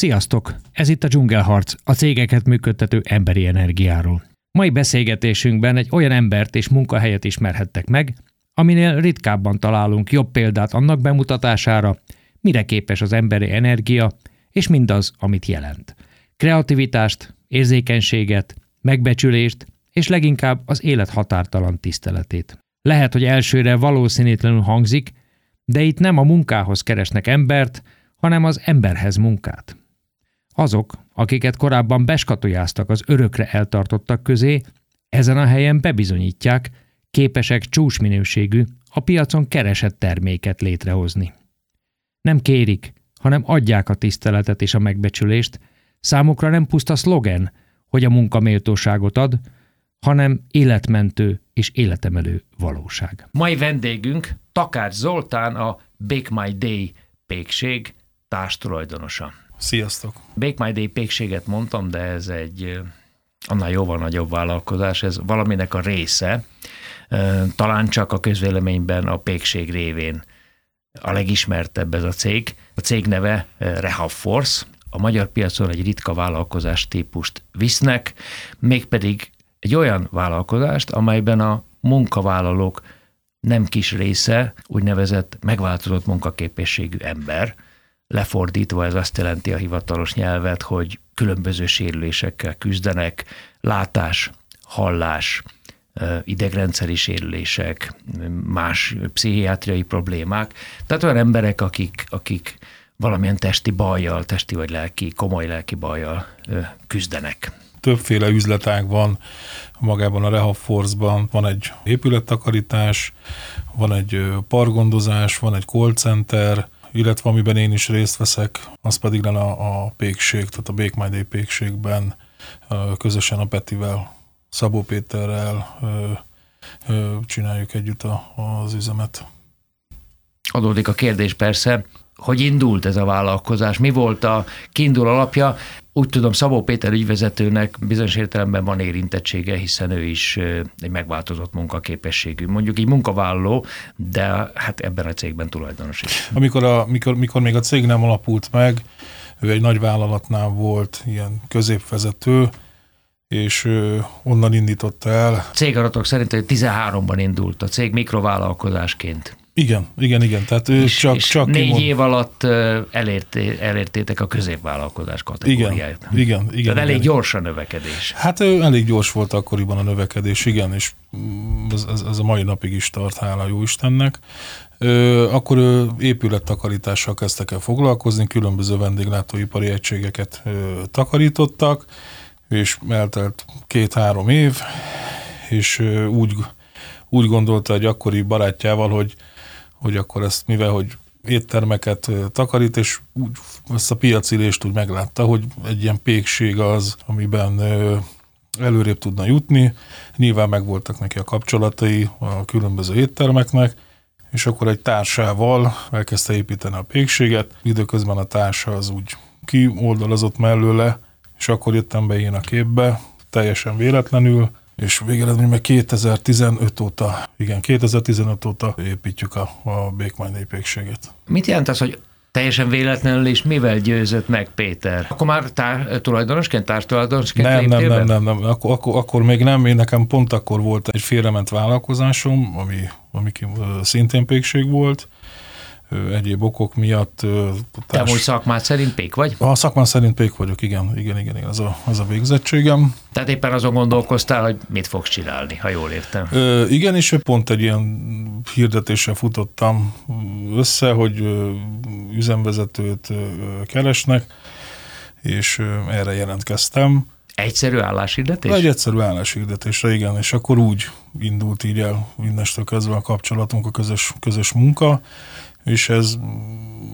Sziasztok! Ez itt a Dzsungelharc, a cégeket működtető emberi energiáról. Mai beszélgetésünkben egy olyan embert és munkahelyet ismerhettek meg, aminél ritkábban találunk jobb példát annak bemutatására, mire képes az emberi energia, és mindaz, amit jelent. Kreativitást, érzékenységet, megbecsülést, és leginkább az élet határtalan tiszteletét. Lehet, hogy elsőre valószínűtlenül hangzik, de itt nem a munkához keresnek embert, hanem az emberhez munkát. Azok, akiket korábban beskatujáztak az örökre eltartottak közé, ezen a helyen bebizonyítják, képesek csúcsminőségű, a piacon keresett terméket létrehozni. Nem kérik, hanem adják a tiszteletet és a megbecsülést, számukra nem puszta szlogen, hogy a munka méltóságot ad, hanem életmentő és életemelő valóság. Mai vendégünk Takács Zoltán, a Bake My Day pékség társtulajdonosa. Sziasztok! Bake My Day pékséget mondtam, de ez egy annál jóval nagyobb vállalkozás, ez valaminek a része, talán csak a közvéleményben a pékség révén a legismertebb ez a cég. A cég neve Rehab Force, a magyar piacon egy ritka vállalkozás típust visznek, mégpedig egy olyan vállalkozást, amelyben a munkavállalók nem kis része úgynevezett megváltozott munkaképességű ember, lefordítva ez azt jelenti a hivatalos nyelvet, hogy különböző sérülésekkel küzdenek, látás, hallás, idegrendszeri sérülések, más pszichiátriai problémák. Tehát olyan emberek, akik, akik valamilyen testi bajjal, testi vagy lelki, komoly lelki bajjal küzdenek. Többféle üzletág van magában a Rehab Force-ban. Van egy épülettakarítás, van egy pargondozás, van egy call center, illetve amiben én is részt veszek, az pedig lenne a, a pékség, tehát a Bake My Day pékségben közösen a Petivel, Szabó Péterrel csináljuk együtt a, az üzemet. Adódik a kérdés persze, hogy indult ez a vállalkozás, mi volt a kiindul alapja. Úgy tudom, Szabó Péter ügyvezetőnek bizonyos értelemben van érintettsége, hiszen ő is egy megváltozott munkaképességű, mondjuk egy munkavállaló, de hát ebben a cégben tulajdonos is. Amikor, a, mikor, mikor még a cég nem alapult meg, ő egy nagy vállalatnál volt ilyen középvezető, és onnan indította el. Cégaratok szerint, hogy 13-ban indult a cég mikrovállalkozásként. Igen, igen, igen. Tehát ő és, csak, és csak négy kimond... év alatt elérté, elértétek a középvállalkozás kategóriáját. Igen, igen. igen Tehát elég igen. gyors a növekedés. Hát elég gyors volt akkoriban a növekedés, igen, és ez, ez, ez a mai napig is tart, hála jó Istennek. Akkor épülettakarítással kezdtek el foglalkozni, különböző vendéglátóipari egységeket takarítottak, és eltelt két-három év, és úgy, úgy gondolta egy akkori barátjával, hogy hogy akkor ezt, mivel hogy éttermeket takarít, és úgy ezt a piacilést úgy meglátta, hogy egy ilyen pékség az, amiben előrébb tudna jutni. Nyilván megvoltak neki a kapcsolatai a különböző éttermeknek, és akkor egy társával elkezdte építeni a pékséget. Időközben a társa az úgy kioldalazott mellőle, és akkor jöttem be én a képbe, teljesen véletlenül, és végeredményben 2015 óta, igen, 2015 óta építjük a, a Békmány népékséget. Mit jelent az, hogy teljesen véletlenül is mivel győzött meg Péter? Akkor már tár, tulajdonosként, társtulajdonosként nem, nem, nem, nem, nem, akkor, akkor, akkor, még nem, én nekem pont akkor volt egy félrement vállalkozásom, ami, ami szintén pékség volt, egyéb okok miatt. Társ... Te most szakmád szerint pék vagy? A szakmán szerint pék vagyok, igen, igen, igen, igen az, a, az a végzettségem. Tehát éppen azon gondolkoztál, hogy mit fogsz csinálni, ha jól értem. Ö, igen, és pont egy ilyen hirdetéssel futottam össze, hogy üzemvezetőt keresnek, és erre jelentkeztem. Egyszerű álláshirdetés? Egy egyszerű álláshirdetésre, igen, és akkor úgy indult így el mindestől kezdve a kapcsolatunk, a közös, közös munka, és ez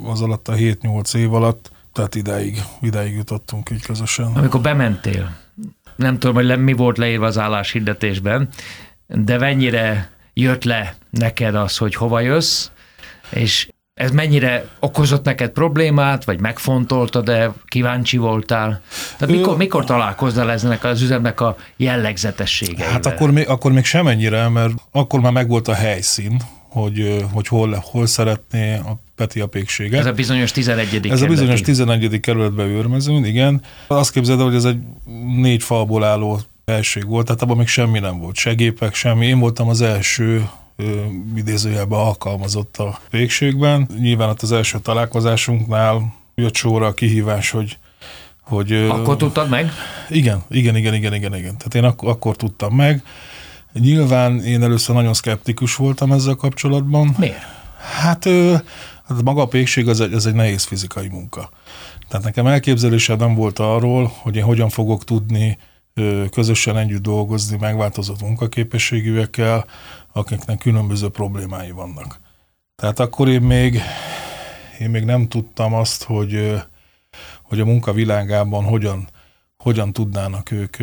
az alatt a 7-8 év alatt, tehát idáig, idáig jutottunk így közösen. Amikor bementél, nem tudom, hogy mi volt leírva az álláshirdetésben, de mennyire jött le neked az, hogy hova jössz, és ez mennyire okozott neked problémát, vagy megfontoltad, de kíváncsi voltál? Tehát mikor, mikor találkoznál eznek az üzemnek a jellegzetességeivel? Hát akkor még, akkor még semennyire, mert akkor már megvolt a helyszín, hogy, hogy hol, hol szeretné a Peti a pékséget. Ez a bizonyos 11. Ez a bizonyos 11. kerületben őrmezőn, igen. Azt képzeld, hogy ez egy négy falból álló helység volt, tehát abban még semmi nem volt, se gépek, semmi. Én voltam az első idézőjelben alkalmazott a végségben. Nyilván ott az első találkozásunknál jött sorra a kihívás, hogy hogy, akkor tudtad meg? Igen, igen, igen, igen, igen, igen. Tehát én akkor, akkor tudtam meg. Nyilván én először nagyon szkeptikus voltam ezzel kapcsolatban. Miért? Hát, hát maga a pékség az egy, az egy nehéz fizikai munka. Tehát nekem elképzelésem nem volt arról, hogy én hogyan fogok tudni közösen együtt dolgozni megváltozott munkaképességűekkel, akiknek különböző problémái vannak. Tehát akkor én még, én még nem tudtam azt, hogy, hogy a munka világában hogyan, hogyan tudnának ők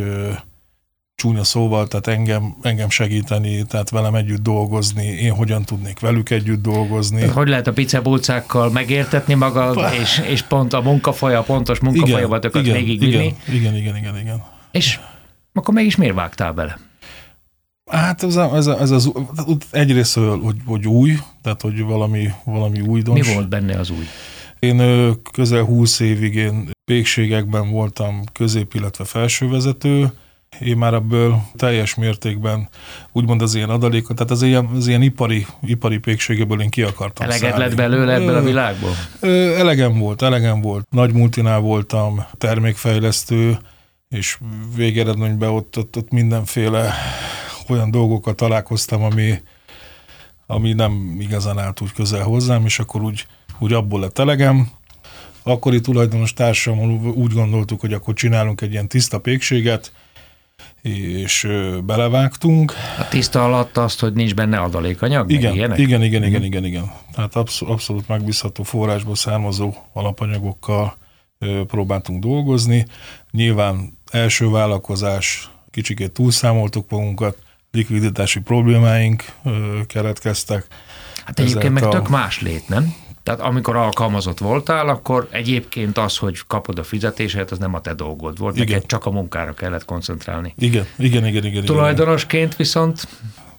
csúnya szóval, tehát engem, engem segíteni, tehát velem együtt dolgozni, én hogyan tudnék velük együtt dolgozni. Tehát hogy lehet a picebulcákkal megértetni magad, és, és pont a munkafolya, a pontos munkafolyamat igen, végigvinni? Igen, igen, igen, igen, igen. És akkor mégis miért vágtál bele? Hát ez, a, ez, a, ez az, egyrészt, hogy, hogy új, tehát hogy valami, valami újdons. Mi volt benne az új? Én közel húsz évig én pékségekben voltam közép, illetve felsővezető, én már ebből teljes mértékben úgymond az ilyen adalékot, tehát az ilyen, az ilyen ipari, ipari pékségeből én ki akartam Eleged lett belőle ebből a világból? Ö, elegem volt, elegem volt. Nagy multinál voltam, termékfejlesztő, és végeredményben ott, ott, ott mindenféle olyan dolgokat találkoztam, ami, ami nem igazán állt úgy közel hozzám, és akkor úgy, úgy abból lett elegem. Akkori tulajdonos társam úgy gondoltuk, hogy akkor csinálunk egy ilyen tiszta pékséget, és belevágtunk. A tiszta alatt azt, hogy nincs benne adalékanyag? Igen, igen, igen, igen, igen, igen, igen. Tehát abszolút, abszolút megbízható forrásból származó alapanyagokkal próbáltunk dolgozni. Nyilván első vállalkozás, kicsikét túlszámoltuk magunkat, likviditási problémáink keletkeztek. Hát egyébként meg tök más lét, nem? Tehát amikor alkalmazott voltál, akkor egyébként az, hogy kapod a fizetését, az nem a te dolgod volt, igen. neked csak a munkára kellett koncentrálni. Igen, igen, igen, igen. Tulajdonosként viszont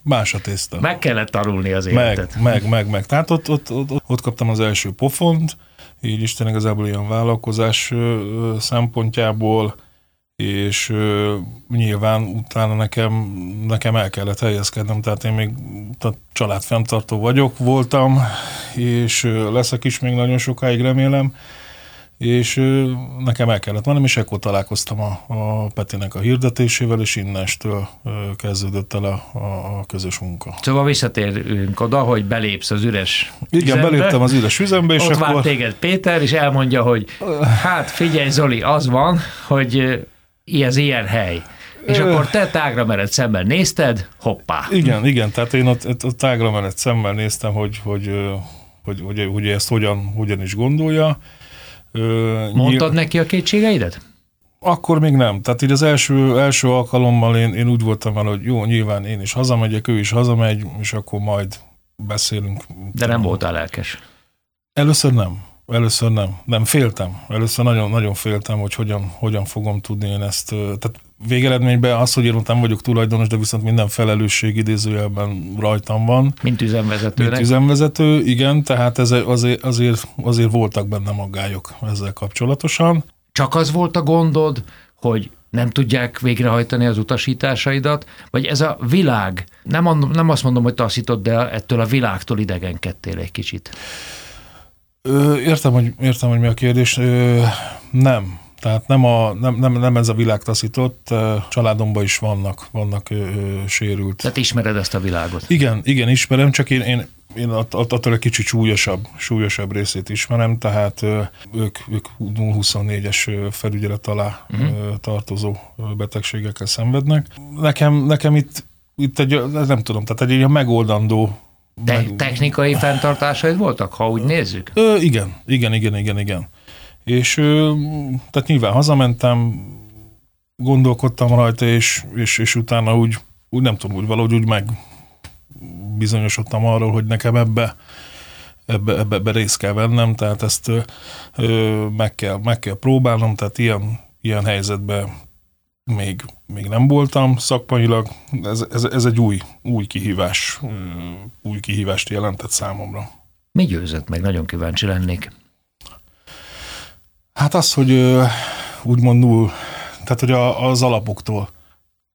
Más a tészta. Meg kellett tanulni az életet. Meg, meg, meg, meg. Tehát ott, ott, ott, ott kaptam az első pofont, így Isten igazából ilyen vállalkozás szempontjából, és uh, nyilván utána nekem, nekem el kellett helyezkednem, tehát én még tehát családfenntartó vagyok, voltam, és uh, leszek is még nagyon sokáig remélem, és uh, nekem el kellett mennem, és ekkor találkoztam a, a Petinek a hirdetésével, és innestől uh, kezdődött el a, a, a közös munka. Szóval visszatérünk oda, hogy belépsz az üres Igen, üzembe, beléptem az üres üzembe, és Ott akkor... vár téged Péter, és elmondja, hogy hát figyelj Zoli, az van, hogy ez ilyen hely. És akkor te tágra mered szemmel nézted, hoppá. Igen, igen, tehát én ott, ott tágra mered szemmel néztem, hogy, hogy, hogy, hogy, hogy ezt hogyan, hogyan is gondolja. Mondtad Nyilv... neki a kétségeidet? Akkor még nem. Tehát így az első, első alkalommal én, én úgy voltam el, hogy jó, nyilván én is hazamegyek, ő is hazamegy, és akkor majd beszélünk. De nem voltál lelkes? Először nem. Először nem. Nem, féltem. Először nagyon-nagyon féltem, hogy hogyan, hogyan fogom tudni én ezt. Tehát végeredményben az, hogy én nem vagyok tulajdonos, de viszont minden felelősség idézőjelben rajtam van. Mint üzemvezető. Mint üzemvezető, igen, tehát ez azért, azért, azért voltak benne magályok ezzel kapcsolatosan. Csak az volt a gondod, hogy nem tudják végrehajtani az utasításaidat, vagy ez a világ, nem, nem azt mondom, hogy taszított, de ettől a világtól idegenkedtél egy kicsit. Ö, értem, hogy, értem, hogy mi a kérdés. Ö, nem. Tehát nem, a, nem, nem, nem ez a világ taszított, családomban is vannak, vannak ö, sérült. Tehát ismered ezt a világot? Igen, igen, ismerem, csak én, én, én attól egy kicsit súlyosabb, súlyosabb részét ismerem, tehát ők, ők 24-es felügyelet alá uh-huh. tartozó betegségekkel szenvednek. Nekem, nekem itt, itt egy, nem tudom, tehát egy, egy megoldandó te- technikai fenntartásaid voltak, ha úgy nézzük? Ö, igen, igen, igen, igen, igen. És ö, tehát nyilván hazamentem, gondolkodtam rajta, és, és, és utána úgy, úgy nem tudom, úgy valahogy úgy meg bizonyosodtam arról, hogy nekem ebbe, ebbe, ebbe, ebbe részt kell vennem, tehát ezt ö, meg, kell, meg kell próbálnom, tehát ilyen, ilyen helyzetben még, még nem voltam szakmailag. Ez, ez, ez egy új, új kihívás, új kihívást jelentett számomra. Mi győzött meg? Nagyon kíváncsi lennék. Hát az, hogy úgymond null, tehát hogy az alapoktól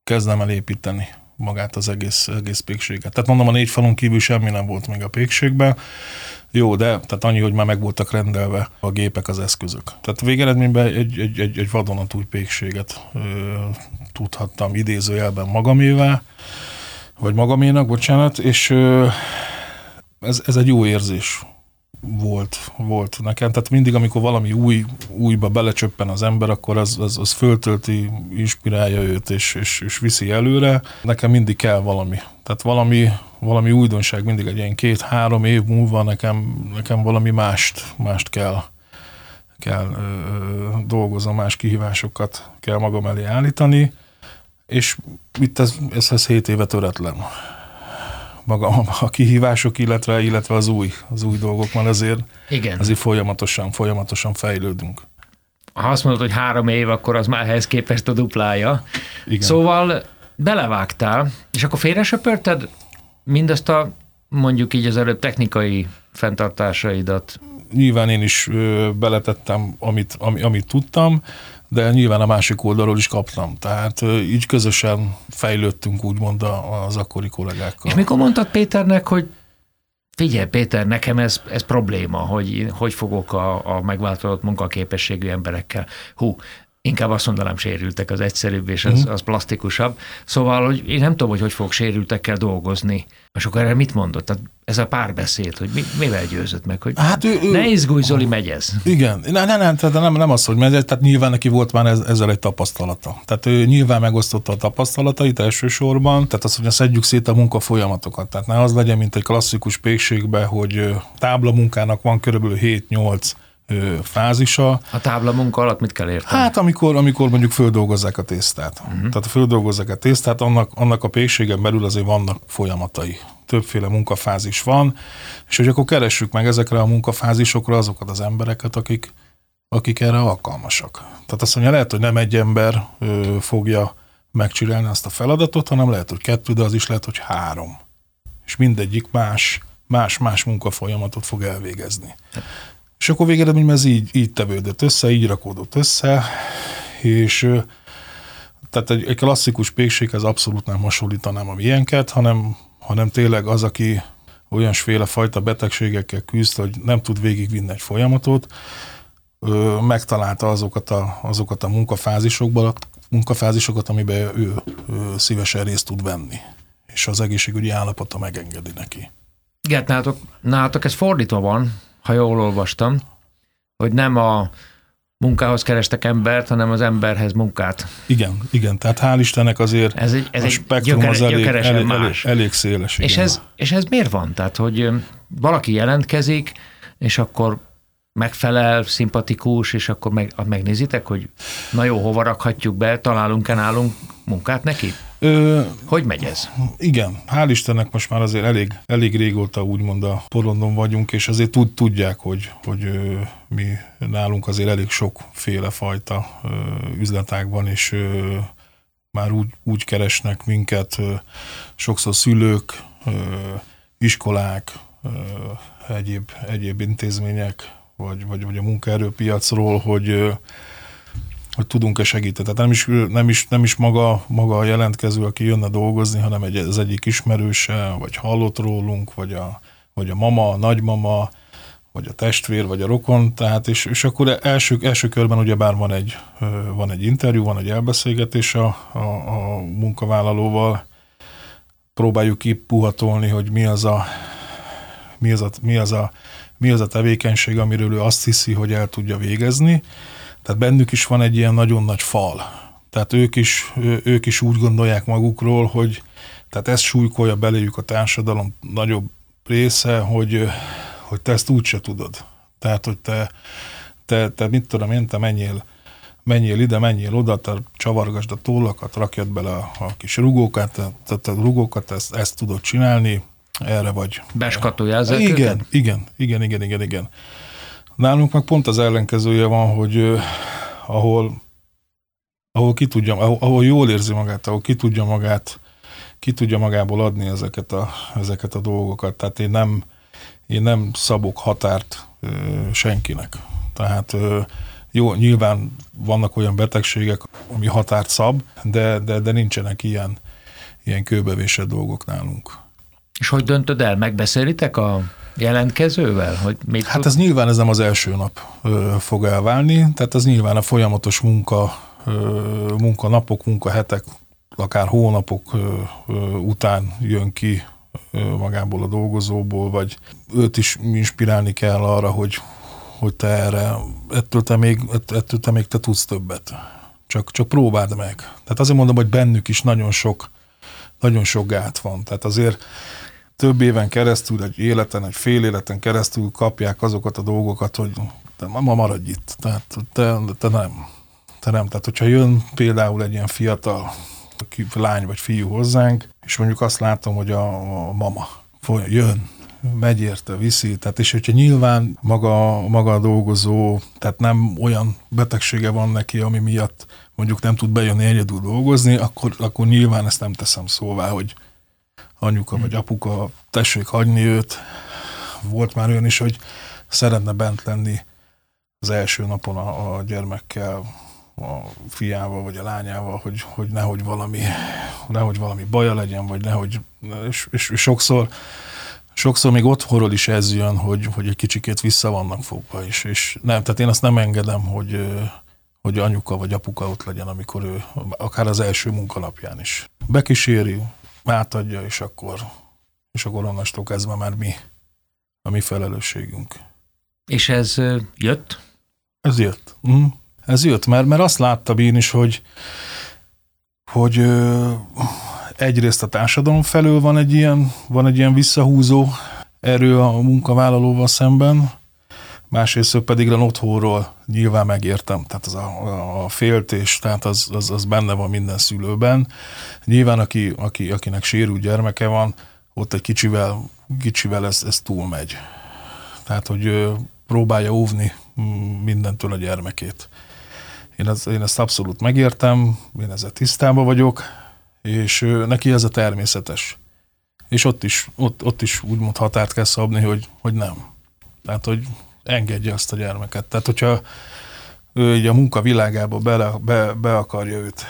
kezdem el építeni magát az egész, egész pékséget. Tehát mondom, a négy falon kívül semmi nem volt még a pékségben. Jó, de tehát annyi, hogy már meg voltak rendelve a gépek, az eszközök. Tehát végeredményben egy, egy, egy, egy vadonatúj pékséget ö, tudhattam idézőjelben magamével, vagy magaménak, bocsánat, és ö, ez, ez egy jó érzés volt, volt nekem. Tehát mindig, amikor valami új, újba belecsöppen az ember, akkor az, az, az föltölti, inspirálja őt, és, és, és viszi előre. Nekem mindig kell valami. Tehát valami, valami újdonság mindig egy ilyen két-három év múlva nekem, nekem valami mást, mást kell kell dolgozom, más kihívásokat kell magam elé állítani, és itt ez, ez, ez 7 éve töretlen maga a kihívások, illetve, illetve az új, az új dolgok, mert azért, Igen. azért folyamatosan, folyamatosan fejlődünk. Ha azt mondod, hogy három év, akkor az már ehhez képest a duplája. Igen. Szóval belevágtál, és akkor félresöpörted mindazt a mondjuk így az előbb technikai fenntartásaidat? Nyilván én is ö, beletettem, amit, ami, amit tudtam, de nyilván a másik oldalról is kaptam. Tehát így közösen fejlődtünk úgymond az akkori kollégákkal. És mikor mondtad Péternek, hogy figyelj Péter, nekem ez, ez probléma, hogy hogy fogok a, a megváltozott munkaképességű emberekkel. Hú, inkább azt mondanám sérültek, az egyszerűbb és az, uh-huh. az plastikusabb. Szóval, hogy én nem tudom, hogy hogy fogok sérültekkel dolgozni. És akkor erre mit mondott? Tehát ez a párbeszéd, hogy mi, mivel győzött meg, hogy hát ő, ne izgulj, Zoli, megy ez. Igen, ne, ne, ne, tehát nem, nem az, hogy megy, tehát nyilván neki volt már ez, ezzel egy tapasztalata. Tehát ő nyilván megosztotta a tapasztalatait elsősorban, tehát az, hogy szedjük szét a munka folyamatokat. Tehát ne az legyen, mint egy klasszikus pékségben, hogy táblamunkának van körülbelül 7-8 fázisa. A tábla munka alatt mit kell érteni? Hát amikor, amikor mondjuk földolgozzák a tésztát. Uh-huh. Tehát a földolgozzák a tésztát, annak, annak a pékségen belül azért vannak folyamatai. Többféle munkafázis van, és hogy akkor keressük meg ezekre a munkafázisokra azokat az embereket, akik, akik erre alkalmasak. Tehát azt mondja, lehet, hogy nem egy ember ö, fogja megcsinálni azt a feladatot, hanem lehet, hogy kettő, de az is lehet, hogy három. És mindegyik más, más-más munkafolyamatot fog elvégezni. És akkor végeredményben ez így, így tevődött össze, így rakódott össze, és tehát egy, egy klasszikus pékséghez abszolút nem hasonlítanám a milyenket, hanem, hanem tényleg az, aki olyasféle fajta betegségekkel küzd, hogy nem tud végigvinni egy folyamatot, ö, megtalálta azokat a, azokat a munkafázisokban, munkafázisokat, amiben ő, ő szívesen részt tud venni, és az egészségügyi állapota megengedi neki. Igen, nálatok, nálatok ez fordítva van, ha jól olvastam, hogy nem a munkához kerestek embert, hanem az emberhez munkát. Igen, igen, tehát hál' Istennek azért ez egy, ez a spektrum gyökere, az elég, elég, más. elég, elég széles. És ez, és ez miért van? Tehát, hogy valaki jelentkezik, és akkor megfelel, szimpatikus, és akkor meg, megnézitek, hogy na jó, hova rakhatjuk be, találunk-e nálunk munkát neki? Ö, hogy megy ez? Igen, hál' Istennek most már azért elég, elég régóta úgymond a porondon vagyunk, és azért tud, tudják, hogy, hogy mi nálunk azért elég sokféle fajta ö, üzletág van, és már úgy, úgy keresnek minket sokszor szülők, iskolák, egyéb, egyéb intézmények, vagy, vagy, vagy a munkaerőpiacról, hogy hogy tudunk-e segíteni. Tehát nem is, nem is, nem is maga, maga a jelentkező, aki jönne dolgozni, hanem egy, az egyik ismerőse, vagy hallott rólunk, vagy a, vagy a mama, a nagymama, vagy a testvér, vagy a rokon, tehát és, és akkor első, első körben ugye bár van egy, van egy interjú, van egy elbeszélgetés a, a, a munkavállalóval, próbáljuk kipuhatolni, hogy mi az a, mi az a, mi az a, mi az a tevékenység, amiről ő azt hiszi, hogy el tudja végezni, tehát bennük is van egy ilyen nagyon nagy fal. Tehát ők is, ők is úgy gondolják magukról, hogy tehát ez súlykolja beléjük a társadalom nagyobb része, hogy, hogy te ezt úgyse tudod. Tehát, hogy te, te, te mit tudom én, te menjél, menjél ide, menjél oda, te csavargasd a tollakat, rakjad bele a, a kis rugókat, tehát a rugókat, ezt, ezt tudod csinálni, erre vagy. Igen, igen, igen, igen, igen, igen, igen. Nálunk meg pont az ellenkezője van, hogy uh, ahol, ahol ki tudja, ahol, ahol jól érzi magát, ahol ki tudja magát, ki tudja magából adni ezeket a, ezeket a dolgokat. Tehát én nem, én nem szabok határt ö, senkinek. Tehát ö, jó, nyilván vannak olyan betegségek, ami határt szab, de, de, de nincsenek ilyen, ilyen kőbevésett dolgok nálunk. És hogy döntöd el? Megbeszélitek a jelentkezővel? Hogy mit hát ez nyilván ez nem az első nap ö, fog elválni, tehát ez nyilván a folyamatos munka, ö, munkanapok, munkahetek, akár hónapok ö, ö, után jön ki ö, magából a dolgozóból, vagy őt is inspirálni kell arra, hogy, hogy te erre, ettől te még, ettől te még te tudsz többet. Csak, csak próbáld meg. Tehát azért mondom, hogy bennük is nagyon sok, nagyon sok gát van. Tehát azért több éven keresztül, egy életen, egy fél életen keresztül kapják azokat a dolgokat, hogy te ma maradj itt. Tehát te, te nem. Te nem. Tehát, hogyha jön például egy ilyen fiatal lány vagy fiú hozzánk, és mondjuk azt látom, hogy a, a mama jön, megy érte, viszi, tehát és hogyha nyilván maga, maga a dolgozó, tehát nem olyan betegsége van neki, ami miatt mondjuk nem tud bejönni egyedül dolgozni, akkor, akkor nyilván ezt nem teszem szóvá, hogy anyuka vagy apuka, tessék hagyni őt. Volt már olyan is, hogy szeretne bent lenni az első napon a, a gyermekkel, a fiával vagy a lányával, hogy, hogy nehogy valami, nehogy valami baja legyen, vagy nehogy, és, és, és sokszor sokszor még otthonról is ez jön, hogy, hogy egy kicsikét vissza vannak fogva is, és nem, tehát én azt nem engedem, hogy, hogy anyuka vagy apuka ott legyen, amikor ő, akár az első munkanapján is. Bekíséri, átadja, és akkor, és akkor onnastól kezdve már mi, a mi felelősségünk. És ez jött? Ez jött. Mm. Ez jött, mert, mert azt láttam én is, hogy, hogy ö, egyrészt a társadalom felől van egy ilyen, van egy ilyen visszahúzó erő a munkavállalóval szemben, másrészt pedig a otthonról nyilván megértem, tehát az a, a féltés, tehát az, az, az benne van minden szülőben. Nyilván, aki, aki, akinek sérült gyermeke van, ott egy kicsivel, kicsivel ez, ez túlmegy. Tehát, hogy próbálja óvni mindentől a gyermekét. Én, az, én ezt abszolút megértem, én ezzel tisztában vagyok, és neki ez a természetes. És ott is, ott, ott is úgymond határt kell szabni, hogy, hogy nem. Tehát, hogy engedje azt a gyermeket. Tehát, hogyha ő így a munka világába bele, be, be akarja őt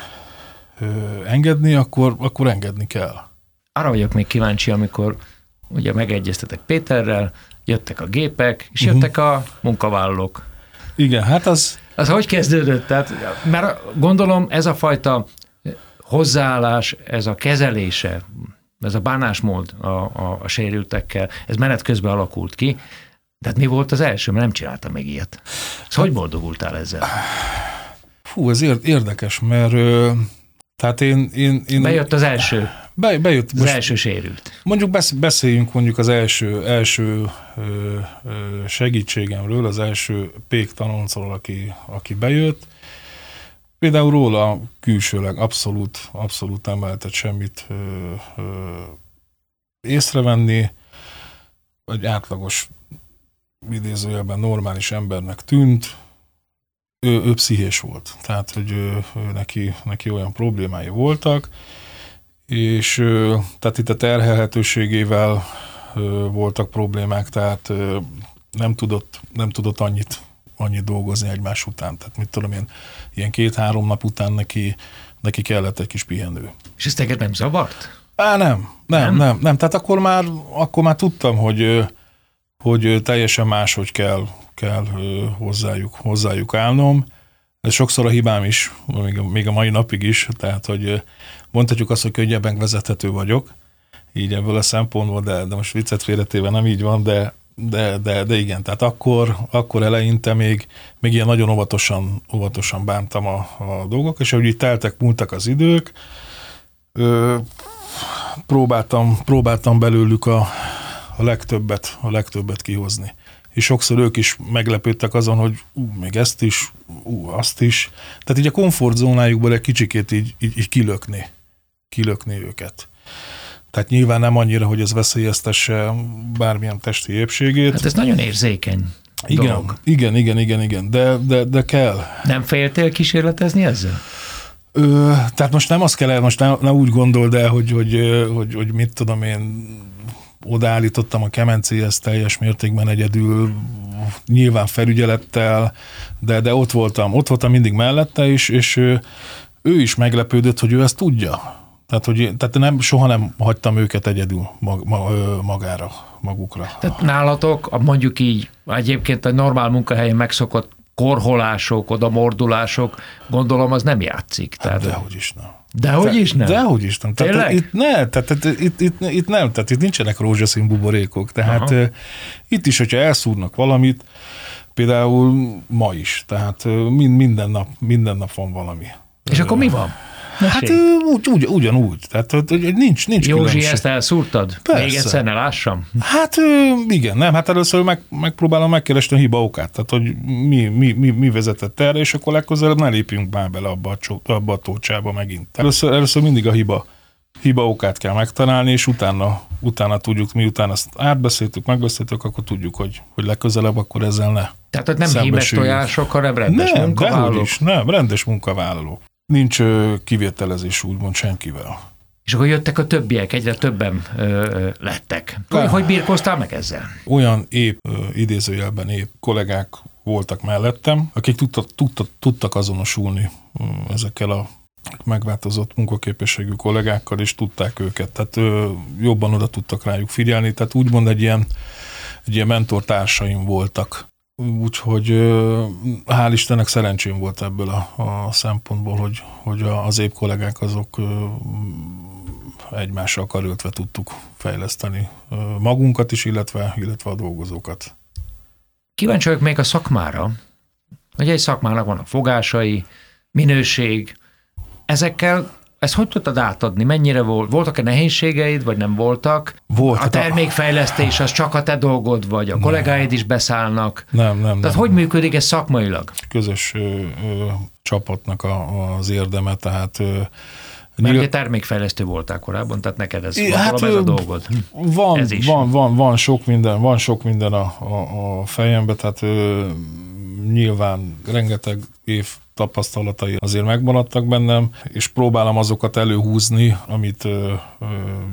ő, engedni, akkor, akkor engedni kell. Arra vagyok még kíváncsi, amikor ugye megegyeztetek Péterrel, jöttek a gépek, és jöttek uh-huh. a munkavállalók. Igen, hát az... Az hogy kezdődött? Tehát, mert gondolom ez a fajta hozzáállás, ez a kezelése, ez a bánásmód a, a, a sérültekkel, ez menet közben alakult ki. De hát mi volt az első? Mert nem csináltam még ilyet. Szóval hogy boldogultál ezzel? Fú, ez érdekes, mert tehát én... én, én Bejött az első. Be, bejött. Az most, első sérült. Mondjuk beszéljünk mondjuk az első, első segítségemről, az első pék tanulcról, aki, aki bejött. Például róla külsőleg abszolút, abszolút nem lehetett semmit ö, ö, észrevenni. Egy átlagos idézőjelben normális embernek tűnt, ő, ő pszichés volt. Tehát, hogy ő, ő neki, neki olyan problémái voltak, és tehát itt a terhelhetőségével voltak problémák, tehát nem tudott, nem tudott annyit, annyit dolgozni egymás után. Tehát mit tudom én, ilyen két-három nap után neki, neki kellett egy kis pihenő. És ezt téged nem zavart? Á, nem, nem, nem, nem, nem. Tehát akkor már, akkor már tudtam, hogy, hogy teljesen máshogy kell, kell hozzájuk, hozzájuk állnom. Ez sokszor a hibám is, még a, még a mai napig is, tehát hogy mondhatjuk azt, hogy könnyebben vezethető vagyok, így ebből a szempontból, de, de most viccet félretéve nem így van, de, de, de, de igen, tehát akkor, akkor eleinte még, még ilyen nagyon óvatosan, óvatosan bántam a, a dolgok, és ahogy így teltek, múltak az idők, ö, próbáltam, próbáltam belőlük a, a legtöbbet, a legtöbbet kihozni. És sokszor ők is meglepődtek azon, hogy ú, még ezt is, ú, azt is. Tehát így a komfortzónájukból egy kicsikét így, így, így kilökni, kilökni őket. Tehát nyilván nem annyira, hogy ez veszélyeztesse bármilyen testi épségét. Hát ez nagyon érzékeny igen, dolog. Igen, igen, igen, igen, de, de, de kell. Nem féltél kísérletezni ezzel? Ö, tehát most nem azt kell, most ne, ne úgy gondold el, hogy, hogy, hogy, hogy mit tudom én, odaállítottam a kemencéhez teljes mértékben egyedül, nyilván felügyelettel, de, de ott voltam, ott voltam mindig mellette, és, és ő, ő is meglepődött, hogy ő ezt tudja. Tehát, hogy, tehát nem, soha nem hagytam őket egyedül mag, magára, magukra. Tehát nálatok, mondjuk így, egyébként a normál munkahelyen megszokott korholások, oda mordulások, gondolom az nem játszik. Hát tehát... Dehogy is nem. Dehogy is nem? Dehogy is nem. Tehát, itt, ne, tehát, itt, itt, itt, nem, tehát itt nincsenek rózsaszín buborékok. Tehát Aha. itt is, hogyha elszúrnak valamit, például ma is, tehát minden nap, minden nap van valami. És akkor mi van? Hát úgy, úgy, ugyanúgy. Tehát nincs, nincs Józsi, különbség. ezt elszúrtad? Persze. Még egyszer ne lássam? Hát igen, nem, hát először meg, megpróbálom megkeresni a hiba okát, tehát hogy mi, mi, mi, mi vezetett erre, és akkor legközelebb ne lépjünk már bele abba a, abba a tócsába megint. Először, először mindig a hiba, hiba okát kell megtalálni, és utána, utána tudjuk, miután ezt átbeszéltük, megbeszéltük, akkor tudjuk, hogy, hogy legközelebb akkor ezzel ne. Tehát hogy nem hímes tojások, hanem rendes nem, munkavállalók? Is, nem, rendes munkavállalók nincs kivételezés úgymond senkivel. És akkor jöttek a többiek, egyre többen ö, lettek. Hogy, hogy birkoztál meg ezzel? Olyan épp, ö, idézőjelben épp kollégák voltak mellettem, akik tudtak, tudtak, tudtak azonosulni ö, ezekkel a megváltozott munkaképességű kollégákkal, és tudták őket. Tehát ö, jobban oda tudtak rájuk figyelni. Tehát úgymond egy ilyen, egy ilyen mentortársaim voltak Úgyhogy hál' Istennek szerencsém volt ebből a, a szempontból, hogy, hogy az épp kollégák azok egymással karöltve tudtuk fejleszteni magunkat is, illetve, illetve a dolgozókat. Kíváncsi vagyok még a szakmára. Ugye egy szakmának vannak fogásai, minőség. Ezekkel ezt hogy tudtad átadni? Mennyire volt? Voltak-e nehézségeid, vagy nem voltak? Volt. A termékfejlesztés az csak a te dolgod, vagy a nem. kollégáid is beszállnak? Nem, nem. Tehát nem, hogy működik ez szakmailag? Közös ö, ö, csapatnak a, az érdeme, tehát ö, mert ugye termékfejlesztő voltál korábban, tehát neked ez, hát, ez a dolgod. Van, ez is. van, van, van sok minden, van sok minden a, a, a fejembe, tehát ö, nyilván rengeteg év tapasztalatai azért megmaradtak bennem, és próbálom azokat előhúzni, amit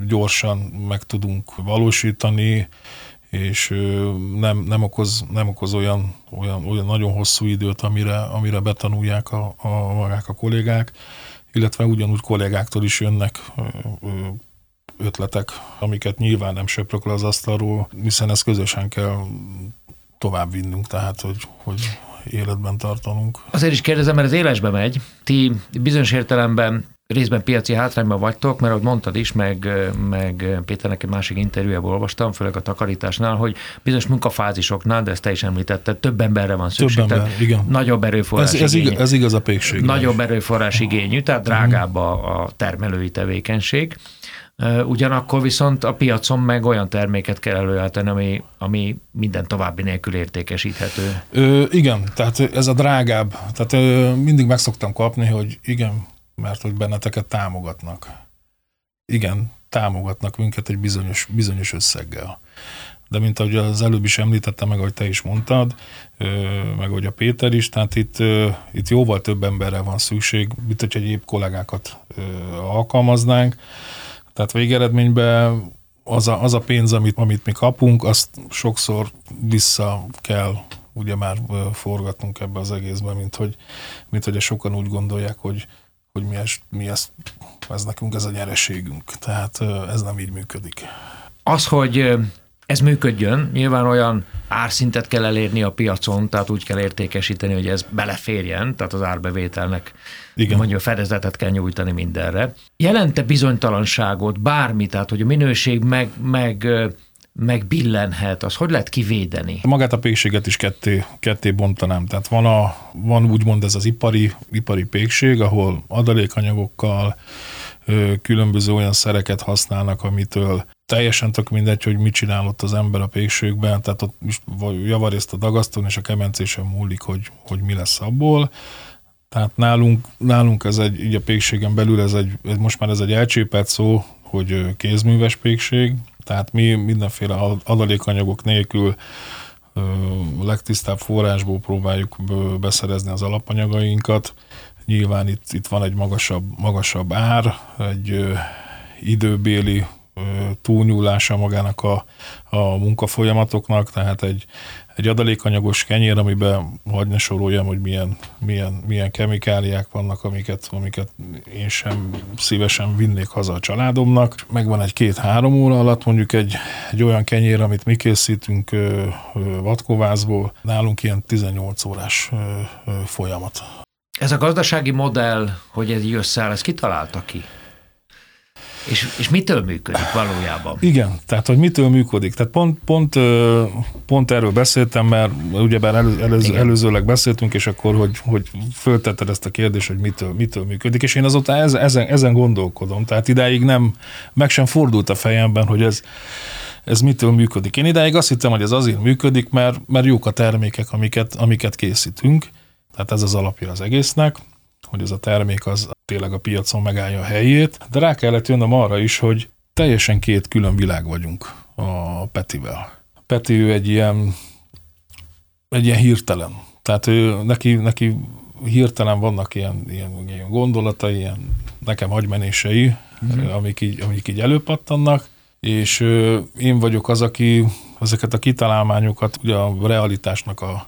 gyorsan meg tudunk valósítani, és nem, nem, okoz, nem okoz olyan, olyan, olyan nagyon hosszú időt, amire, amire betanulják a, a magák a kollégák, illetve ugyanúgy kollégáktól is jönnek ötletek, amiket nyilván nem söprök le az asztalról, hiszen ezt közösen kell tovább vinnünk, tehát hogy, hogy életben tartanunk. Azért is kérdezem, mert az élesbe megy. Ti bizonyos értelemben részben piaci hátrányban vagytok, mert ahogy mondtad is, meg, meg Péternek egy másik interjújából olvastam, főleg a takarításnál, hogy bizonyos munkafázisoknál, de ezt te is említetted, több emberre van szükség. Több ember, igen. Nagyobb erőforrás ez, ez, igaz, ez igaz a pékség. Nagyobb erőforrás igényű, tehát drágább a, a termelői tevékenység. Ugyanakkor viszont a piacon meg olyan terméket kell előállítani, ami, ami minden további nélkül értékesíthető. Ö, igen, tehát ez a drágább. Tehát ö, mindig meg szoktam kapni, hogy igen, mert hogy benneteket támogatnak. Igen, támogatnak minket egy bizonyos, bizonyos összeggel. De mint ahogy az előbb is említettem, meg ahogy te is mondtad, meg ahogy a Péter is, tehát itt, itt jóval több emberre van szükség, mint hogy egyéb kollégákat alkalmaznánk. Tehát végeredményben az a, az a pénz, amit, amit mi kapunk, azt sokszor vissza kell ugye már forgatnunk ebbe az egészben, mint hogy, mint hogy sokan úgy gondolják, hogy, hogy mi, ez, mi ez, ez nekünk ez a nyereségünk. Tehát ez nem így működik. Az, hogy ez működjön, nyilván olyan árszintet kell elérni a piacon, tehát úgy kell értékesíteni, hogy ez beleférjen, tehát az árbevételnek Igen. mondjuk fedezetet kell nyújtani mindenre. Jelente bizonytalanságot, bármi, tehát hogy a minőség meg, meg megbillenhet, az hogy lehet kivédeni? Magát a pékséget is ketté, ketté bontanám. Tehát van, a, van úgymond ez az ipari, ipari pékség, ahol adalékanyagokkal, különböző olyan szereket használnak, amitől teljesen tök mindegy, hogy mit csinál ott az ember a pékségben, tehát ott javarészt a dagasztón és a kemencésen múlik, hogy, hogy mi lesz abból. Tehát nálunk, nálunk ez egy, így a pékségen belül ez egy, most már ez egy elcsépelt szó, hogy kézműves pékség, tehát mi mindenféle adalékanyagok nélkül legtisztább forrásból próbáljuk beszerezni az alapanyagainkat. Nyilván itt, itt van egy magasabb, magasabb ár, egy időbéli túlnyúlása magának a, a munkafolyamatoknak, tehát egy, egy adalékanyagos kenyér, amiben hagyj ne soroljam, hogy milyen, milyen, milyen kemikáliák vannak, amiket, amiket én sem szívesen vinnék haza a családomnak. Megvan egy két-három óra alatt mondjuk egy, egy olyan kenyér, amit mi készítünk ö, ö, vatkovászból, nálunk ilyen 18 órás ö, ö, folyamat. Ez a gazdasági modell, hogy ez így összeáll, ezt kitalálta ki? És, és mitől működik valójában? Igen, tehát hogy mitől működik. Tehát pont, pont, pont erről beszéltem, mert ugyebár elő, előző, előzőleg beszéltünk, és akkor, hogy, hogy föltetted ezt a kérdést, hogy mitől, mitől működik, és én azóta ezen, ezen gondolkodom. Tehát idáig nem, meg sem fordult a fejemben, hogy ez, ez mitől működik. Én idáig azt hittem, hogy ez azért működik, mert, mert jók a termékek, amiket, amiket készítünk, tehát ez az alapja az egésznek, hogy ez a termék az tényleg a piacon megállja a helyét, de rá kellett jönnöm arra is, hogy teljesen két külön világ vagyunk a Petivel. Peti ő egy ilyen, egy ilyen hirtelen. Tehát ő, neki, neki hirtelen vannak ilyen, ilyen, ilyen gondolatai, ilyen nekem hagymenései, uh-huh. amik, így, amik így előpattannak, és én vagyok az, aki ezeket a kitalálmányokat ugye a realitásnak a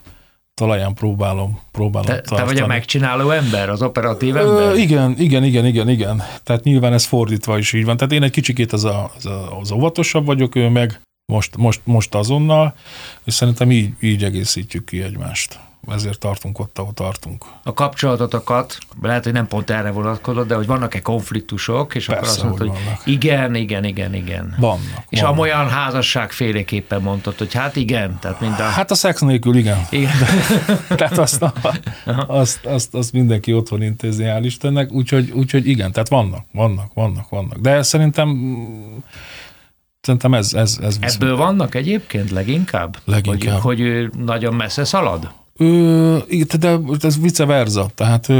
talaján próbálom, próbálom te, tartani. Te vagy a megcsináló ember, az operatív ember? Ö, igen, igen, igen, igen, igen. Tehát nyilván ez fordítva is így van. Tehát én egy kicsikét az, a, az, a, az óvatosabb vagyok, ő meg most, most, most azonnal, és szerintem így, így egészítjük ki egymást ezért tartunk ott, ahol tartunk. A kapcsolatotokat, lehet, hogy nem pont erre vonatkozott, de hogy vannak-e konfliktusok, és Persze, akkor azt mondod, hogy, hogy vannak. igen, igen, igen, igen. Vannak. És vannak. amolyan házasság féléképpen mondtad, hogy hát igen, tehát mind a... Hát a szex nélkül igen. igen. tehát azt, azt, azt, azt, mindenki otthon intézi, hál' Istennek, úgyhogy, úgyhogy igen, tehát vannak, vannak, vannak, vannak. De szerintem Szerintem ez, ez, ez Ebből vannak egyébként leginkább? Leginkább. Hogy, hogy ő nagyon messze szalad? Ö, de ez vice versa, tehát ö,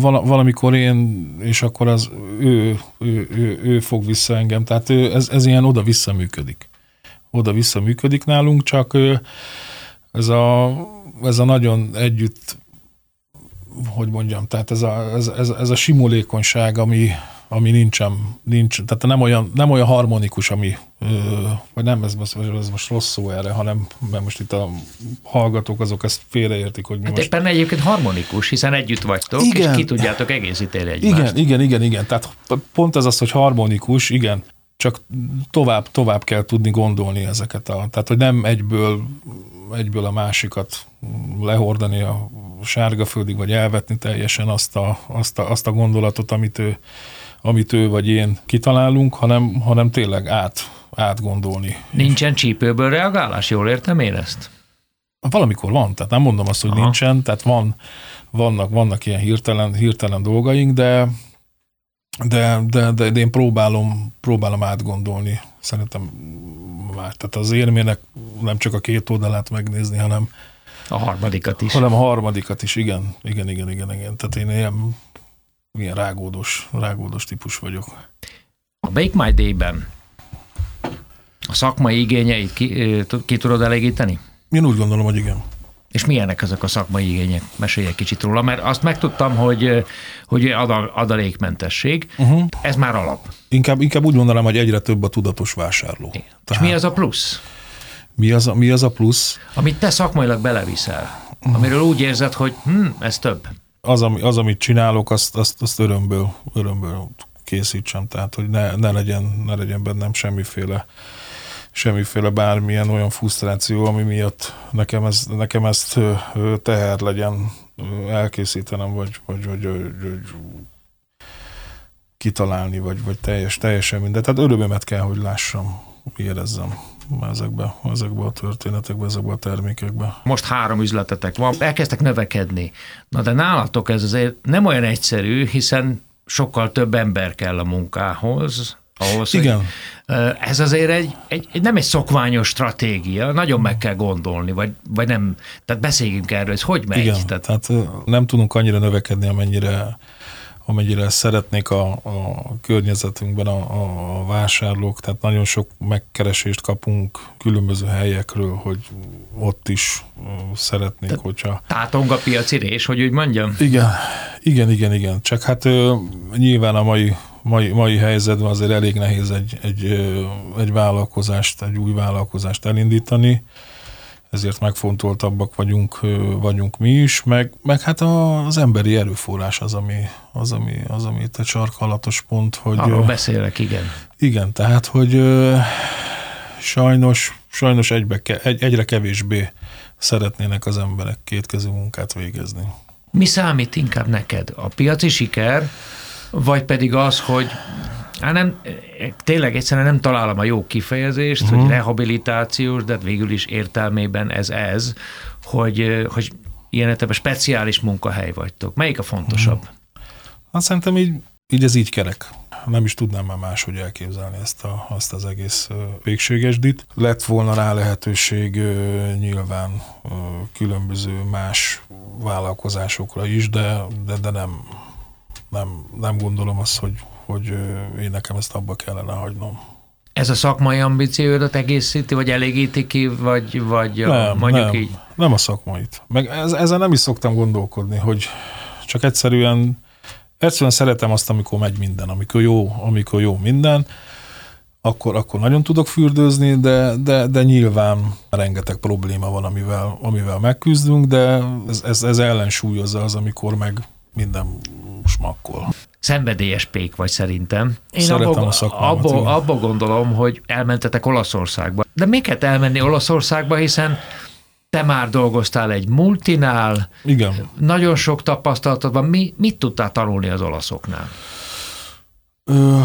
valamikor én, és akkor az ő, ő, ő, ő fog vissza engem, tehát ez, ez ilyen oda-vissza működik. Oda-vissza működik nálunk, csak ez, a, ez a nagyon együtt, hogy mondjam, tehát ez a, ez, ez, ez a simulékonyság, ami, ami nincsen, nincs, tehát nem olyan, nem olyan harmonikus, ami, vagy nem, ez, ez, ez most rossz szó erre, hanem mert most itt a hallgatók azok ezt félreértik, hogy mi hát most... éppen egyébként harmonikus, hiszen együtt vagytok, igen. és ki tudjátok egészíteni egymást. Igen, igen, igen, igen, tehát pont ez az, hogy harmonikus, igen, csak tovább, tovább kell tudni gondolni ezeket a, tehát hogy nem egyből, egyből a másikat lehordani a sárga földig, vagy elvetni teljesen azt a, azt a, azt a gondolatot, amit ő, amit ő vagy én kitalálunk, hanem, hanem tényleg át, átgondolni. Nincsen csípőből reagálás, jól értem én ezt? Valamikor van, tehát nem mondom azt, hogy Aha. nincsen, tehát van, vannak, vannak ilyen hirtelen, hirtelen dolgaink, de, de, de, de, de én próbálom, próbálom átgondolni. Szerintem már, tehát az érmének nem csak a két oldalát megnézni, hanem a harmadikat is. Hanem a harmadikat is, igen. Igen, igen, igen, igen. Tehát én ilyen ilyen rágódos, rágódos típus vagyok. A Bake My Day-ben a szakmai igényeit ki, ki tudod elégíteni? Én úgy gondolom, hogy igen. És milyenek ezek a szakmai igények? Mesélj egy kicsit róla, mert azt megtudtam, hogy, hogy adalékmentesség, uh-huh. ez már alap. Inkább, inkább úgy mondanám, hogy egyre több a tudatos vásárló. Igen. Tehát, És mi az a plusz? Mi az a, mi az a plusz? Amit te szakmailag beleviszel, amiről úgy érzed, hogy hm, ez több az, ami, az, amit csinálok, azt, azt, azt örömből, örömből készítsem, tehát hogy ne, ne, legyen, ne legyen bennem semmiféle semmiféle bármilyen olyan frusztráció, ami miatt nekem, ez, nekem ezt teher legyen elkészítenem, vagy, vagy, vagy, vagy, vagy kitalálni, vagy, vagy teljes, teljesen minden. Tehát örömömet kell, hogy lássam, érezzem ezekbe, ezekbe a történetekbe, ezekbe a termékekbe. Most három üzletetek van, elkezdtek növekedni. Na de nálatok ez azért nem olyan egyszerű, hiszen sokkal több ember kell a munkához, ahhoz, Igen. Hogy, ez azért egy, egy, egy, nem egy szokványos stratégia, nagyon meg kell gondolni, vagy, vagy nem, tehát beszéljünk erről, ez hogy megy? Igen, tehát, tehát nem tudunk annyira növekedni, amennyire amennyire szeretnék a, a környezetünkben a, a vásárlók, tehát nagyon sok megkeresést kapunk különböző helyekről, hogy ott is szeretnék, Te, hogyha... Tátong a piaci rés, hogy úgy mondjam? Igen, igen, igen, igen. Csak hát nyilván a mai mai, mai helyzetben azért elég nehéz egy, egy, egy vállalkozást, egy új vállalkozást elindítani, ezért megfontoltabbak vagyunk, vagyunk mi is, meg, meg hát az emberi erőforrás az, ami, az, ami, az, ami itt egy sarkalatos pont, hogy... Arról beszélek, igen. Igen, tehát, hogy sajnos, sajnos egybe, egy, egyre kevésbé szeretnének az emberek kétkezű munkát végezni. Mi számít inkább neked? A piaci siker, vagy pedig az, hogy Hát nem, tényleg egyszerűen nem találom a jó kifejezést, uh-huh. hogy rehabilitációs, de hát végül is értelmében ez ez, hogy, hogy ilyen értelemben speciális munkahely vagytok. Melyik a fontosabb? Uh-huh. Hát szerintem így, így ez így kerek. Nem is tudnám már máshogy elképzelni ezt a, azt az egész végségesdit. Lett volna rá lehetőség nyilván különböző más vállalkozásokra is, de, de, de nem, nem, nem gondolom azt, hogy, hogy én nekem ezt abba kellene hagynom. Ez a szakmai ambíciódat egészíti, vagy elégíti ki, vagy, vagy nem, mondjuk nem, így? Nem a szakmait. Meg ez, ezzel nem is szoktam gondolkodni, hogy csak egyszerűen, egyszerűen szeretem azt, amikor megy minden, amikor jó, amikor jó minden, akkor, akkor nagyon tudok fürdőzni, de, de, de nyilván rengeteg probléma van, amivel, amivel megküzdünk, de ez, ez, ez ellensúlyozza az, amikor meg minden smakkol szenvedélyes pék vagy szerintem. Én Szeretem abba, a szakmámat, abba, abba gondolom, hogy elmentetek Olaszországba. De miket elmenni Olaszországba, hiszen te már dolgoztál egy multinál, Igen. nagyon sok tapasztalatod van. Mi, mit tudtál tanulni az olaszoknál? Ö,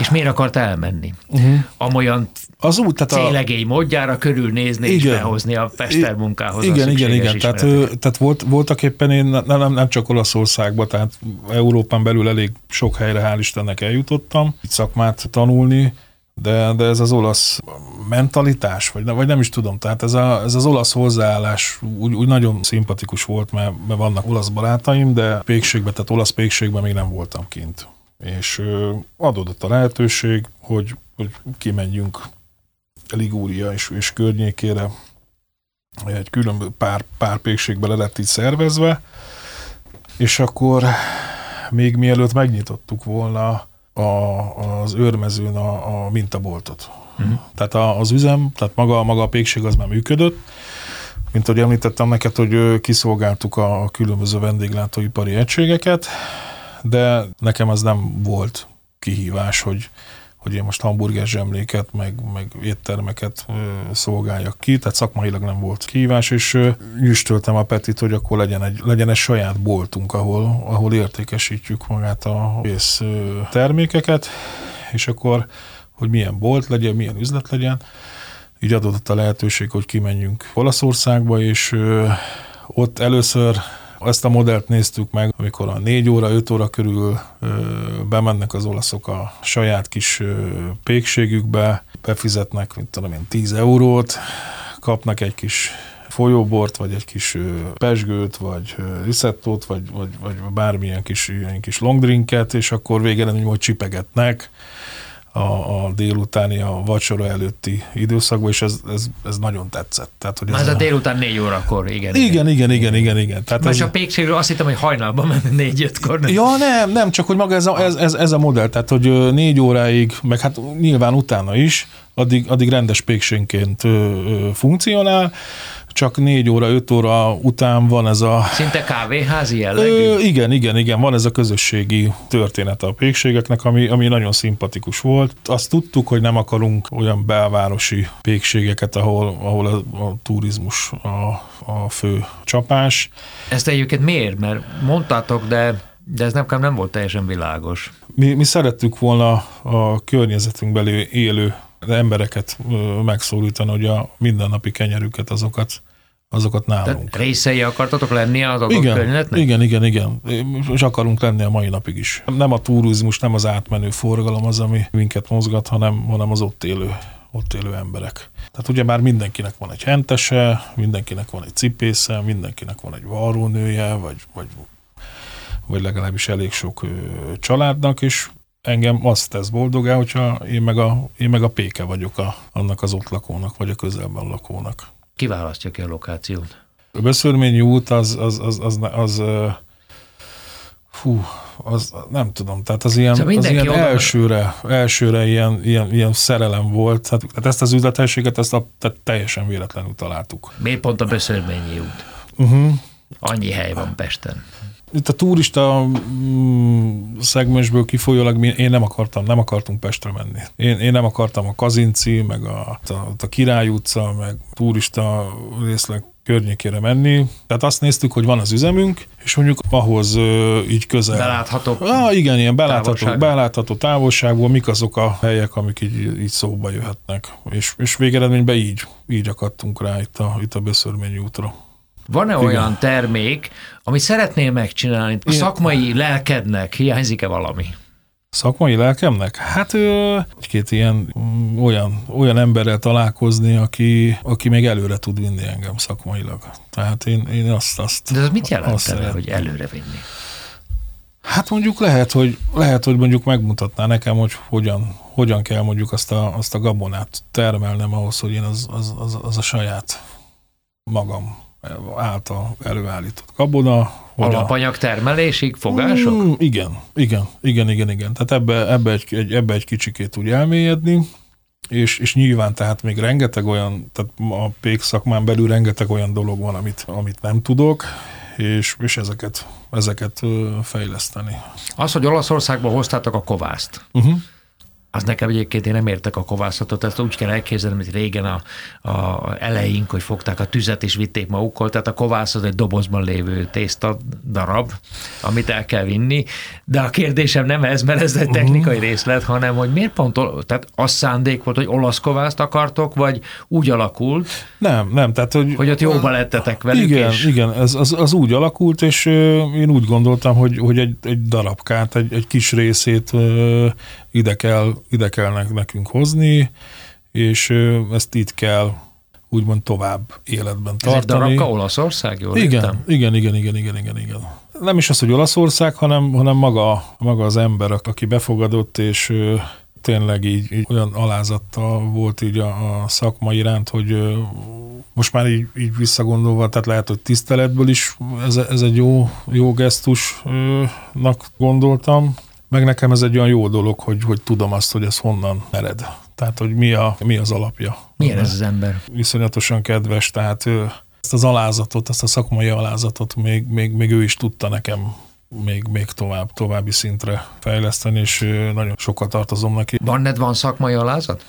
és miért akart elmenni? Uh-huh. Amolyan az úgy, tehát célegény a... módjára körülnézni igen, és behozni a Pester munkához Igen, a igen, igen. Tehát, tehát volt, voltak éppen én nem, nem, nem csak Olaszországban, tehát Európán belül elég sok helyre hál' Istennek eljutottam, szakmát tanulni, de, de ez az olasz mentalitás, vagy, vagy nem is tudom, tehát ez, a, ez az olasz hozzáállás úgy, úgy nagyon szimpatikus volt, mert, mert vannak olasz barátaim, de pékségben, tehát olasz pékségben még nem voltam kint és adódott a lehetőség, hogy, hogy kimenjünk Ligúria és, és környékére, egy különböző pár, pár pékségbe le lett így szervezve, és akkor még mielőtt megnyitottuk volna a, az őrmezőn a, a mintaboltot. Uh-huh. Tehát a, az üzem, tehát maga, maga a pékség az már működött, mint ahogy említettem neked, hogy kiszolgáltuk a különböző vendéglátóipari egységeket, de nekem az nem volt kihívás, hogy, hogy én most hamburger zsemléket, meg, meg éttermeket szolgáljak ki, tehát szakmailag nem volt kihívás, és ö, a Petit, hogy akkor legyen egy, legyen egy saját boltunk, ahol, ahol értékesítjük magát a kész termékeket, és akkor, hogy milyen bolt legyen, milyen üzlet legyen, így adott a lehetőség, hogy kimenjünk Olaszországba, és ott először ezt a modellt néztük meg, amikor a 4 óra, 5 óra körül ö, bemennek az olaszok a saját kis ö, pékségükbe, befizetnek, mint tudom én, 10 eurót, kapnak egy kis folyóbort, vagy egy kis pesgőt, vagy risettót, vagy, vagy, vagy bármilyen kis, ilyen kis longdrinket, és akkor végén hogy csipegetnek, a, a délutáni, a vacsora előtti időszakban, és ez, ez, ez nagyon tetszett. Tehát, hogy ez, ez a, a délután négy órakor, igen. Igen, igen, igen, igen, igen. Tehát Most ez... a pékségről azt hittem, hogy hajnalban menne négy-ötkor. Nem? Ja, nem, nem, csak hogy maga ez a, ez, ez, ez a modell, tehát hogy négy óráig, meg hát nyilván utána is, addig, addig rendes pékségként funkcionál, csak négy óra, öt óra után van ez a... Szinte kávéházi jellegű? Ö, igen, igen, igen, van ez a közösségi történet a pékségeknek, ami, ami nagyon szimpatikus volt. Azt tudtuk, hogy nem akarunk olyan belvárosi pékségeket, ahol, ahol a, a turizmus a, a fő csapás. Ezt egyébként miért? Mert mondtátok, de de ez nekem nem volt teljesen világos. Mi, mi szerettük volna a környezetünkbeli élő embereket megszólítani, hogy a mindennapi kenyerüket, azokat azokat nálunk. Tehát részei akartatok lenni az adott igen, környezetnek? Igen, igen, igen. És akarunk lenni a mai napig is. Nem a turizmus, nem az átmenő forgalom az, ami minket mozgat, hanem, hanem az ott élő, ott élő emberek. Tehát ugye már mindenkinek van egy hentese, mindenkinek van egy cipésze, mindenkinek van egy varrónője, vagy, vagy, vagy legalábbis elég sok családnak, és engem azt tesz boldogá, hogyha én meg a, én meg a péke vagyok a, annak az ott lakónak, vagy a közelben lakónak. Kiválasztja ki a lokációt? A Beszörményi út az, az, az, az, az, az Fú, az nem tudom, tehát az ilyen, Szóval az ilyen oda- elsőre, elsőre ilyen, ilyen, ilyen szerelem volt. Tehát, tehát ezt az üzlethelyiséget ezt a, tehát teljesen véletlenül találtuk. Miért pont a Böszörményi út? Uh-huh. Annyi hely van Pesten. Itt a turista mm, szegmensből kifolyólag én nem akartam, nem akartunk Pestre menni. Én, én nem akartam a Kazinci, meg a, a, a Király utca, meg turista részleg környékére menni. Tehát azt néztük, hogy van az üzemünk, és mondjuk ahhoz ö, így közel. Belátható. Ah, igen, ilyen belátható, Távolság. belátható távolságból, mik azok a helyek, amik így, így szóba jöhetnek. És, és végeredményben így, így akadtunk rá itt a, itt a Beszörményi útra. Van-e Igen. olyan termék, amit szeretnél megcsinálni? A szakmai lelkednek hiányzik-e valami? Szakmai lelkemnek? Hát egy-két ilyen mm, olyan, olyan emberrel találkozni, aki, aki még előre tud vinni engem szakmailag. Tehát én, én azt, azt De ez mit jelentene, hogy előre vinni? Hát mondjuk lehet, hogy, lehet, hogy mondjuk megmutatná nekem, hogy hogyan, hogyan kell mondjuk azt a, azt a gabonát termelnem ahhoz, hogy én az, az, az, az a saját magam által előállított gabona. hogyan- Alapanyag termelésig, fogások? Mm, igen, igen, igen, igen, igen. Tehát ebbe, ebbe, egy, egy, ebbe egy kicsikét úgy elmélyedni, és, és nyilván tehát még rengeteg olyan, tehát a pék szakmán belül rengeteg olyan dolog van, amit, amit nem tudok, és, és ezeket, ezeket fejleszteni. Az, hogy Olaszországba hoztátok a kovászt, Uh-huh. Az nekem egyébként én nem értek a kovászatot, ezt úgy kell elképzelni, mint régen a, a eleink, hogy fogták a tüzet és vitték magukkal, tehát a kovász az egy dobozban lévő tészta darab, amit el kell vinni, de a kérdésem nem ez, mert ez egy technikai részlet, hanem hogy miért pont, tehát az szándék volt, hogy olasz kovászt akartok, vagy úgy alakult, Nem, nem, tehát hogy... hogy ott jóba lettetek velük, igen, és igen, ez, az, az úgy alakult, és én úgy gondoltam, hogy, hogy egy, egy darabkát, egy, egy kis részét ide kell, ide kell nek- nekünk hozni, és ezt itt kell úgymond tovább életben ez egy tartani. darabka Olaszország, jól igen, értem? igen, igen, igen, igen, igen, igen. Nem is az, hogy Olaszország, hanem, hanem maga, maga az ember, aki befogadott, és tényleg így, így olyan alázattal volt így a, a szakma iránt, hogy most már így, így visszagondolva, tehát lehet, hogy tiszteletből is ez, ez egy jó, jó gesztusnak gondoltam, meg nekem ez egy olyan jó dolog, hogy, hogy tudom azt, hogy ez honnan ered. Tehát, hogy mi, a, mi az alapja. Milyen ez az ember? Viszonyatosan kedves, tehát ő, ezt az alázatot, ezt a szakmai alázatot még, még, még ő is tudta nekem még, még tovább, további szintre fejleszteni, és nagyon sokat tartozom neki. Banned van szakmai alázat?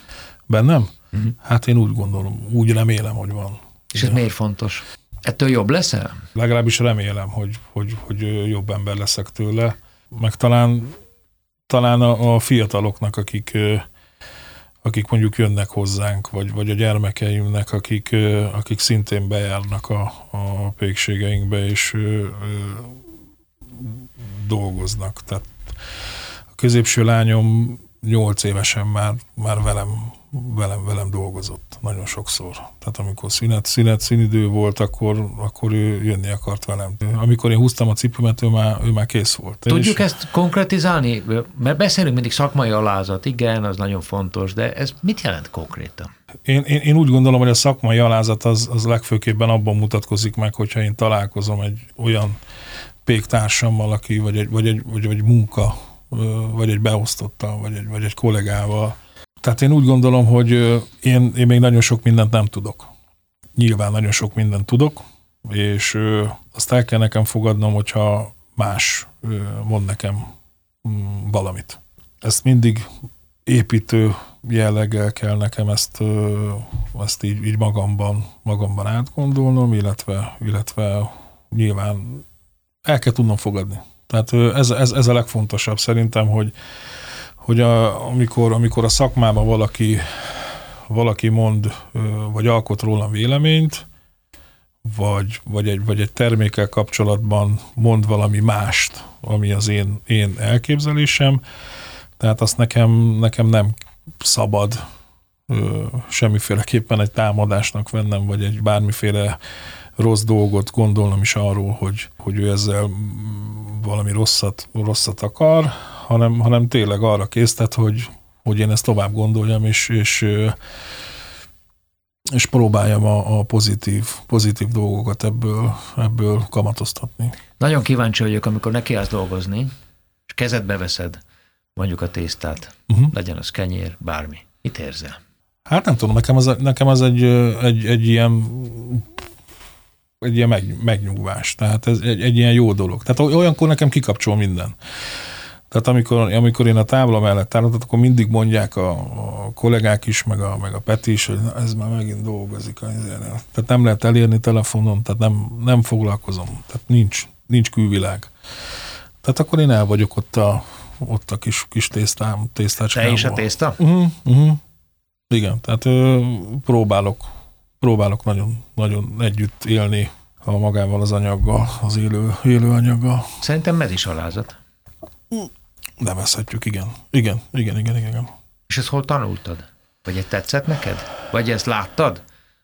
Bennem? Uh-huh. Hát én úgy gondolom, úgy remélem, hogy van. És ez miért fontos? Ettől jobb leszel? Legalábbis remélem, hogy, hogy, hogy jobb ember leszek tőle. Meg talán, talán a, a fiataloknak, akik, akik mondjuk jönnek hozzánk, vagy, vagy a gyermekeimnek, akik, akik szintén bejárnak a, a pékségeinkbe, és ö, dolgoznak. Tehát a középső lányom nyolc évesen már, már velem, velem, velem dolgozott nagyon sokszor. Tehát amikor szünet, szünet, szünidő volt, akkor, akkor ő jönni akart velem. Amikor én húztam a cipőmet, ő már, ő már kész volt. Tudjuk És ezt konkretizálni? Mert beszélünk mindig szakmai alázat, igen, az nagyon fontos, de ez mit jelent konkrétan? Én, én, én úgy gondolom, hogy a szakmai alázat az, az legfőképpen abban mutatkozik meg, hogyha én találkozom egy olyan péktársammal, aki vagy egy, vagy egy, vagy egy munka, vagy egy beosztottal, vagy egy, vagy egy kollégával. Tehát én úgy gondolom, hogy én, én még nagyon sok mindent nem tudok. Nyilván nagyon sok mindent tudok, és azt el kell nekem fogadnom, hogyha más mond nekem mm, valamit. Ezt mindig építő jelleggel kell nekem ezt, ezt így, így magamban, magamban átgondolnom, illetve, illetve nyilván el kell tudnom fogadni. Tehát ez, ez, ez a legfontosabb szerintem, hogy, hogy a, amikor, amikor a szakmában valaki, valaki mond, vagy alkot rólam véleményt, vagy, vagy, egy, vagy egy termékkel kapcsolatban mond valami mást, ami az én, én elképzelésem, tehát azt nekem, nekem nem szabad ö, semmiféleképpen egy támadásnak vennem, vagy egy bármiféle rossz dolgot gondolnom is arról, hogy, hogy ő ezzel valami rosszat, rosszat akar, hanem, hanem tényleg arra késztet, hogy, hogy én ezt tovább gondoljam, és, és, és próbáljam a, a pozitív, pozitív dolgokat ebből, ebből kamatoztatni. Nagyon kíváncsi vagyok, amikor nekiállsz dolgozni, és kezedbe veszed mondjuk a tésztát, uh-huh. legyen az kenyér, bármi. Mit érzel? Hát nem tudom, nekem az, nekem az egy, egy, egy ilyen egy ilyen meg, megnyugvás. Tehát ez egy, egy ilyen jó dolog. Tehát olyankor nekem kikapcsol minden. Tehát amikor, amikor én a tábla mellett állok, akkor mindig mondják a, a kollégák is, meg a, meg a Peti is, hogy na, ez már megint dolgozik. Tehát nem lehet elérni telefonon, tehát nem, nem foglalkozom. Tehát nincs, nincs külvilág. Tehát akkor én el vagyok ott a, ott a kis, kis tésztám, tésztácskában. Te is a tészta? Uh-huh, uh-huh. Igen, tehát ö, próbálok, próbálok nagyon, nagyon együtt élni a magával az anyaggal, az élő, élő anyaggal. Szerintem ez is alázat. Nevezhetjük, igen. Igen, igen, igen, igen. És ezt hol tanultad? Vagy egy tetszett neked? Vagy ezt láttad?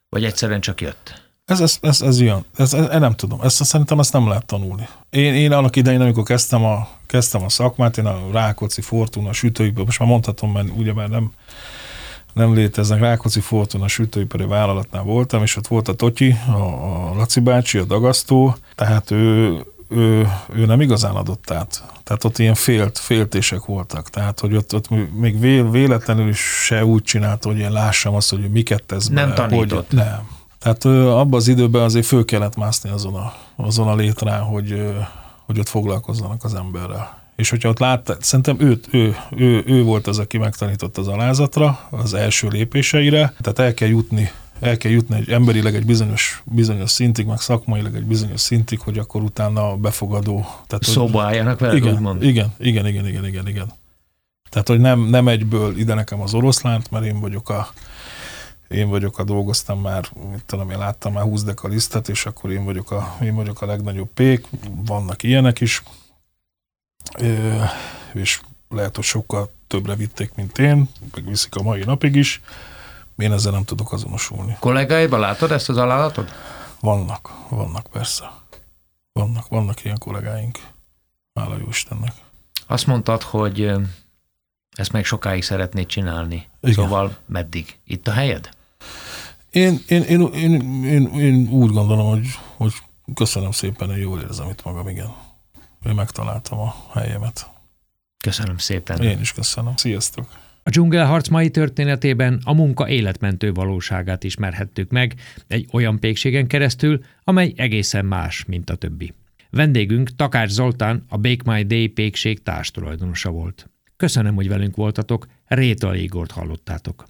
Vagy egyszerűen csak jött? Ez, ez, ez, ez ilyen, ez, ez, ez, nem tudom, ezt szerintem ezt nem lehet tanulni. Én, én annak idején, amikor kezdtem a, kezdtem a szakmát, én a Rákóczi Fortuna sütőipar, most már mondhatom, mert ugye már nem, nem léteznek, Rákóczi Fortuna sütőipari vállalatnál voltam, és ott volt a Totyi, a, a Laci bácsi, a dagasztó, tehát ő, ő, ő nem igazán adott át. Tehát ott ilyen félt, féltések voltak. Tehát, hogy ott, ott még véletlenül is se úgy csinálta, hogy én lássam azt, hogy miket tesz Nem bele, tanított. Hogy, nem. Tehát abban az időben azért föl kellett mászni azon a, azon a létrán, hogy, hogy ott foglalkozzanak az emberrel. És hogyha ott látta, szerintem őt, ő, ő, ő volt az, aki megtanított az alázatra, az első lépéseire, tehát el kell jutni el kell jutni egy emberileg egy bizonyos, bizonyos szintig, meg szakmailag egy bizonyos szintig, hogy akkor utána befogadó. Tehát, Szóba álljanak vele, igen, úgymond. Igen, igen, igen, igen, igen, igen. Tehát, hogy nem, nem egyből ide nekem az oroszlánt, mert én vagyok a, én vagyok a dolgoztam már, mit tudom, én láttam már 20 deka lisztet, és akkor én vagyok a, én vagyok a legnagyobb pék, vannak ilyenek is, és lehet, hogy sokkal többre vitték, mint én, meg viszik a mai napig is, én ezzel nem tudok azonosulni. Kollégáiban látod ezt az alállatot? Vannak, vannak persze. Vannak, vannak ilyen kollégáink. Hála jó Istennek. Azt mondtad, hogy ezt meg sokáig szeretnéd csinálni. Igen. Szóval meddig? Itt a helyed? Én, én, én, én, én, én úgy gondolom, hogy, hogy köszönöm szépen, hogy jól érzem itt magam, igen. Én megtaláltam a helyemet. Köszönöm szépen. Én is köszönöm. Sziasztok! A dzsungelharc mai történetében a munka életmentő valóságát ismerhettük meg egy olyan pékségen keresztül, amely egészen más, mint a többi. Vendégünk Takács Zoltán, a Bake My Day pékség társtulajdonosa volt. Köszönöm, hogy velünk voltatok, Réta Igort hallottátok.